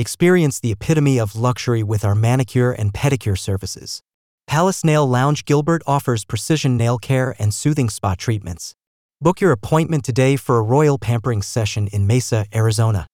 Experience the epitome of luxury with our manicure and pedicure services. Palace Nail Lounge Gilbert offers precision nail care and soothing spa treatments. Book your appointment today for a royal pampering session in Mesa, Arizona.